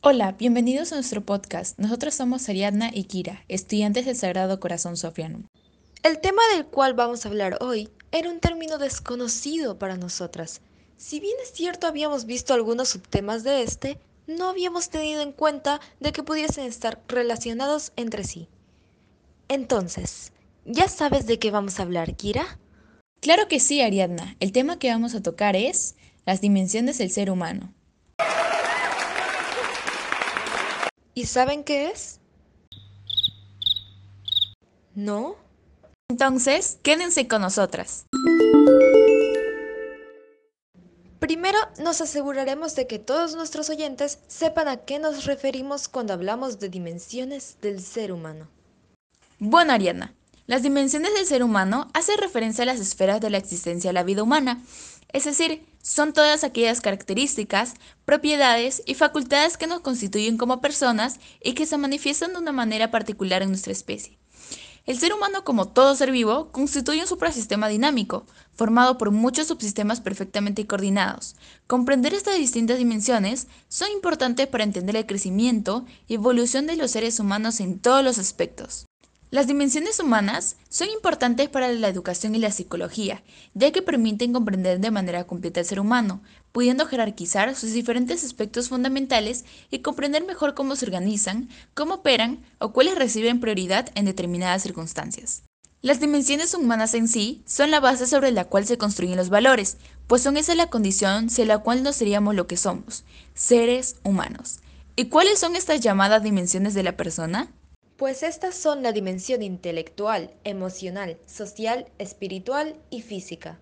Hola, bienvenidos a nuestro podcast. Nosotros somos Ariadna y Kira, estudiantes del Sagrado Corazón Sofianum. El tema del cual vamos a hablar hoy era un término desconocido para nosotras. Si bien es cierto habíamos visto algunos subtemas de este, no habíamos tenido en cuenta de que pudiesen estar relacionados entre sí. Entonces, ¿ya sabes de qué vamos a hablar, Kira? Claro que sí, Ariadna. El tema que vamos a tocar es las dimensiones del ser humano. ¿Y saben qué es? ¿No? Entonces, quédense con nosotras. Primero nos aseguraremos de que todos nuestros oyentes sepan a qué nos referimos cuando hablamos de dimensiones del ser humano. Bueno, Ariadna, las dimensiones del ser humano hacen referencia a las esferas de la existencia de la vida humana, es decir, son todas aquellas características, propiedades y facultades que nos constituyen como personas y que se manifiestan de una manera particular en nuestra especie. El ser humano, como todo ser vivo, constituye un suprasistema dinámico, formado por muchos subsistemas perfectamente coordinados. Comprender estas distintas dimensiones son importantes para entender el crecimiento y evolución de los seres humanos en todos los aspectos. Las dimensiones humanas son importantes para la educación y la psicología, ya que permiten comprender de manera completa al ser humano, pudiendo jerarquizar sus diferentes aspectos fundamentales y comprender mejor cómo se organizan, cómo operan o cuáles reciben prioridad en determinadas circunstancias. Las dimensiones humanas en sí son la base sobre la cual se construyen los valores, pues son esa la condición sin la cual no seríamos lo que somos, seres humanos. ¿Y cuáles son estas llamadas dimensiones de la persona? Pues estas son la dimensión intelectual, emocional, social, espiritual y física.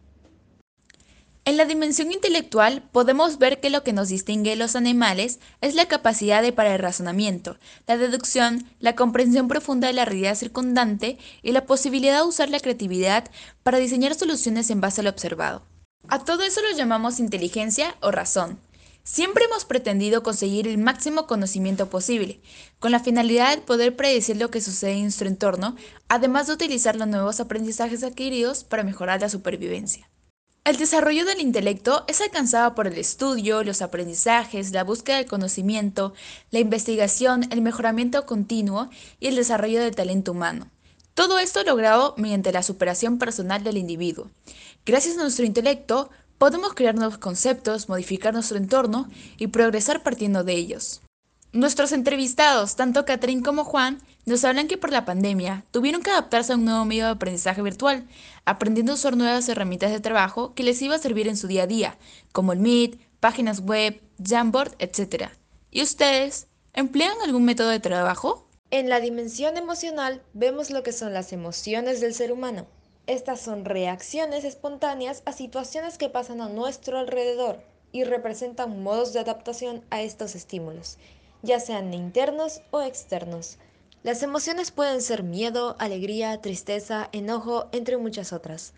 En la dimensión intelectual podemos ver que lo que nos distingue de los animales es la capacidad de para el razonamiento, la deducción, la comprensión profunda de la realidad circundante y la posibilidad de usar la creatividad para diseñar soluciones en base a lo observado. A todo eso lo llamamos inteligencia o razón. Siempre hemos pretendido conseguir el máximo conocimiento posible, con la finalidad de poder predecir lo que sucede en nuestro entorno, además de utilizar los nuevos aprendizajes adquiridos para mejorar la supervivencia. El desarrollo del intelecto es alcanzado por el estudio, los aprendizajes, la búsqueda del conocimiento, la investigación, el mejoramiento continuo y el desarrollo del talento humano. Todo esto logrado mediante la superación personal del individuo. Gracias a nuestro intelecto, Podemos crear nuevos conceptos, modificar nuestro entorno y progresar partiendo de ellos. Nuestros entrevistados, tanto Catherine como Juan, nos hablan que por la pandemia tuvieron que adaptarse a un nuevo medio de aprendizaje virtual, aprendiendo a usar nuevas herramientas de trabajo que les iba a servir en su día a día, como el Meet, páginas web, Jamboard, etc. ¿Y ustedes? ¿Emplean algún método de trabajo? En la dimensión emocional vemos lo que son las emociones del ser humano. Estas son reacciones espontáneas a situaciones que pasan a nuestro alrededor y representan modos de adaptación a estos estímulos, ya sean internos o externos. Las emociones pueden ser miedo, alegría, tristeza, enojo, entre muchas otras.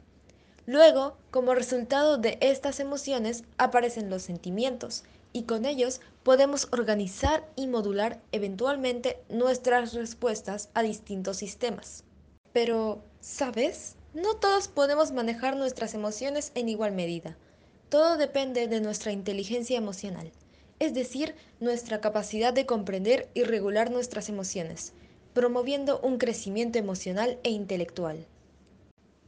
Luego, como resultado de estas emociones, aparecen los sentimientos, y con ellos podemos organizar y modular eventualmente nuestras respuestas a distintos sistemas. Pero, ¿sabes? No todos podemos manejar nuestras emociones en igual medida. Todo depende de nuestra inteligencia emocional, es decir, nuestra capacidad de comprender y regular nuestras emociones, promoviendo un crecimiento emocional e intelectual.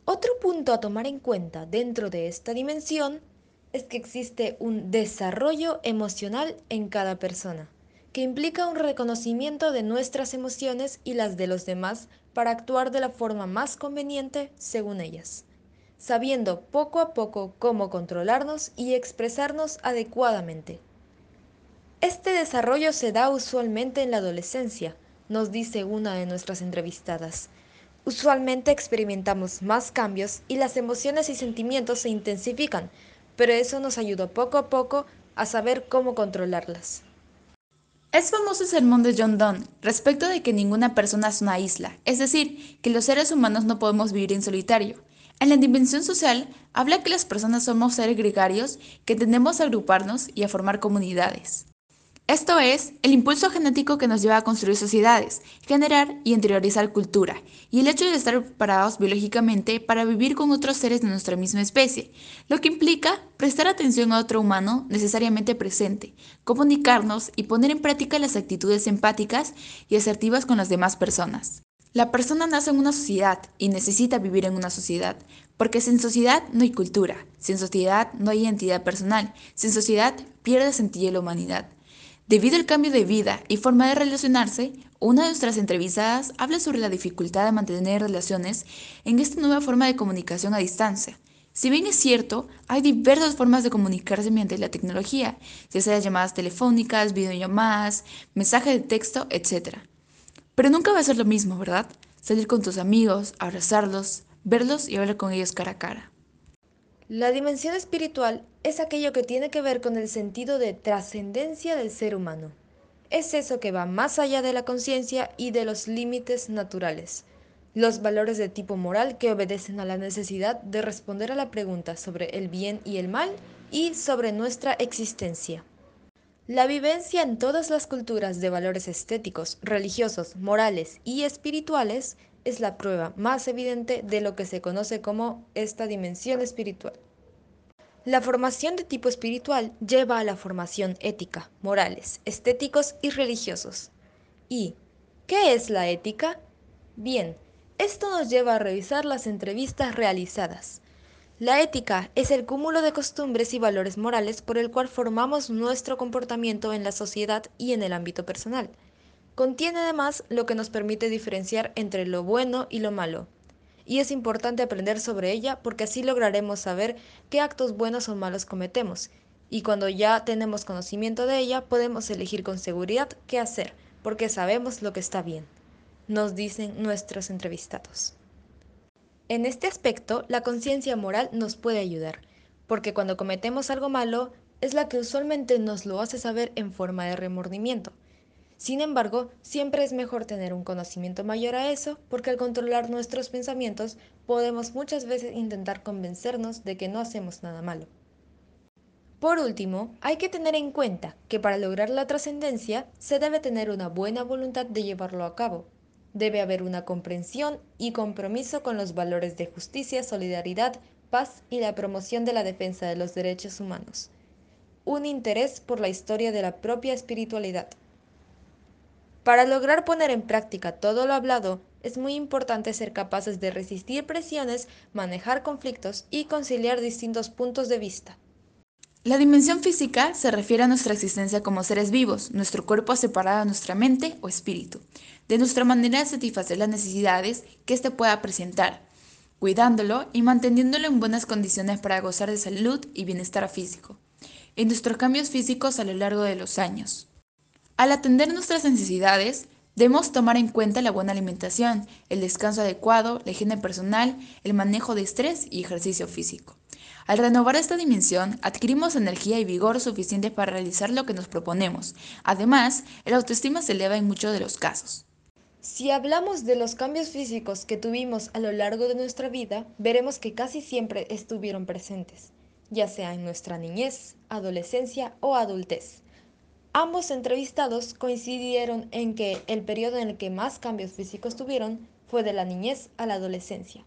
Otro punto a tomar en cuenta dentro de esta dimensión es que existe un desarrollo emocional en cada persona que implica un reconocimiento de nuestras emociones y las de los demás para actuar de la forma más conveniente según ellas, sabiendo poco a poco cómo controlarnos y expresarnos adecuadamente. Este desarrollo se da usualmente en la adolescencia, nos dice una de nuestras entrevistadas. Usualmente experimentamos más cambios y las emociones y sentimientos se intensifican, pero eso nos ayuda poco a poco a saber cómo controlarlas. Es famoso el sermón de John Donne respecto de que ninguna persona es una isla, es decir, que los seres humanos no podemos vivir en solitario. En la dimensión social, habla que las personas somos seres gregarios que tendemos a agruparnos y a formar comunidades. Esto es el impulso genético que nos lleva a construir sociedades, generar y interiorizar cultura, y el hecho de estar preparados biológicamente para vivir con otros seres de nuestra misma especie, lo que implica prestar atención a otro humano necesariamente presente, comunicarnos y poner en práctica las actitudes empáticas y asertivas con las demás personas. La persona nace en una sociedad y necesita vivir en una sociedad, porque sin sociedad no hay cultura, sin sociedad no hay identidad personal, sin sociedad pierde sentido la humanidad. Debido al cambio de vida y forma de relacionarse, una de nuestras entrevistadas habla sobre la dificultad de mantener relaciones en esta nueva forma de comunicación a distancia. Si bien es cierto, hay diversas formas de comunicarse mediante la tecnología, ya sea llamadas telefónicas, videollamadas, mensajes de texto, etc. Pero nunca va a ser lo mismo, ¿verdad? Salir con tus amigos, abrazarlos, verlos y hablar con ellos cara a cara. La dimensión espiritual es aquello que tiene que ver con el sentido de trascendencia del ser humano. Es eso que va más allá de la conciencia y de los límites naturales. Los valores de tipo moral que obedecen a la necesidad de responder a la pregunta sobre el bien y el mal y sobre nuestra existencia. La vivencia en todas las culturas de valores estéticos, religiosos, morales y espirituales es la prueba más evidente de lo que se conoce como esta dimensión espiritual. La formación de tipo espiritual lleva a la formación ética, morales, estéticos y religiosos. ¿Y qué es la ética? Bien, esto nos lleva a revisar las entrevistas realizadas. La ética es el cúmulo de costumbres y valores morales por el cual formamos nuestro comportamiento en la sociedad y en el ámbito personal. Contiene además lo que nos permite diferenciar entre lo bueno y lo malo. Y es importante aprender sobre ella porque así lograremos saber qué actos buenos o malos cometemos. Y cuando ya tenemos conocimiento de ella, podemos elegir con seguridad qué hacer, porque sabemos lo que está bien, nos dicen nuestros entrevistados. En este aspecto, la conciencia moral nos puede ayudar, porque cuando cometemos algo malo, es la que usualmente nos lo hace saber en forma de remordimiento. Sin embargo, siempre es mejor tener un conocimiento mayor a eso, porque al controlar nuestros pensamientos podemos muchas veces intentar convencernos de que no hacemos nada malo. Por último, hay que tener en cuenta que para lograr la trascendencia se debe tener una buena voluntad de llevarlo a cabo. Debe haber una comprensión y compromiso con los valores de justicia, solidaridad, paz y la promoción de la defensa de los derechos humanos. Un interés por la historia de la propia espiritualidad. Para lograr poner en práctica todo lo hablado, es muy importante ser capaces de resistir presiones, manejar conflictos y conciliar distintos puntos de vista. La dimensión física se refiere a nuestra existencia como seres vivos, nuestro cuerpo separado de nuestra mente o espíritu, de nuestra manera de satisfacer las necesidades que éste pueda presentar, cuidándolo y manteniéndolo en buenas condiciones para gozar de salud y bienestar físico, y nuestros cambios físicos a lo largo de los años. Al atender nuestras necesidades, debemos tomar en cuenta la buena alimentación, el descanso adecuado, la higiene personal, el manejo de estrés y ejercicio físico. Al renovar esta dimensión, adquirimos energía y vigor suficientes para realizar lo que nos proponemos. Además, el autoestima se eleva en muchos de los casos. Si hablamos de los cambios físicos que tuvimos a lo largo de nuestra vida, veremos que casi siempre estuvieron presentes, ya sea en nuestra niñez, adolescencia o adultez. Ambos entrevistados coincidieron en que el periodo en el que más cambios físicos tuvieron fue de la niñez a la adolescencia.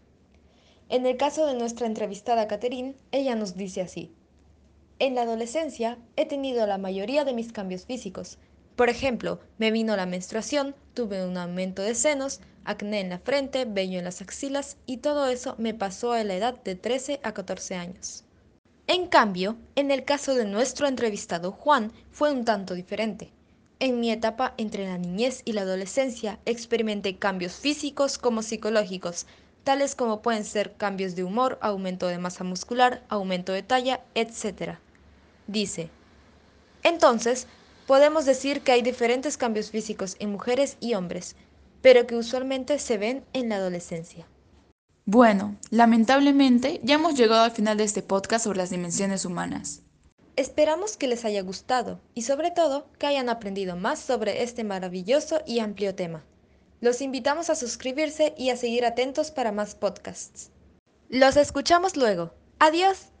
En el caso de nuestra entrevistada Catherine, ella nos dice así. En la adolescencia he tenido la mayoría de mis cambios físicos. Por ejemplo, me vino la menstruación, tuve un aumento de senos, acné en la frente, vello en las axilas y todo eso me pasó a la edad de 13 a 14 años. En cambio, en el caso de nuestro entrevistado Juan fue un tanto diferente. En mi etapa entre la niñez y la adolescencia experimenté cambios físicos como psicológicos, tales como pueden ser cambios de humor, aumento de masa muscular, aumento de talla, etc. Dice, entonces, podemos decir que hay diferentes cambios físicos en mujeres y hombres, pero que usualmente se ven en la adolescencia. Bueno, lamentablemente ya hemos llegado al final de este podcast sobre las dimensiones humanas. Esperamos que les haya gustado y sobre todo que hayan aprendido más sobre este maravilloso y amplio tema. Los invitamos a suscribirse y a seguir atentos para más podcasts. Los escuchamos luego. Adiós.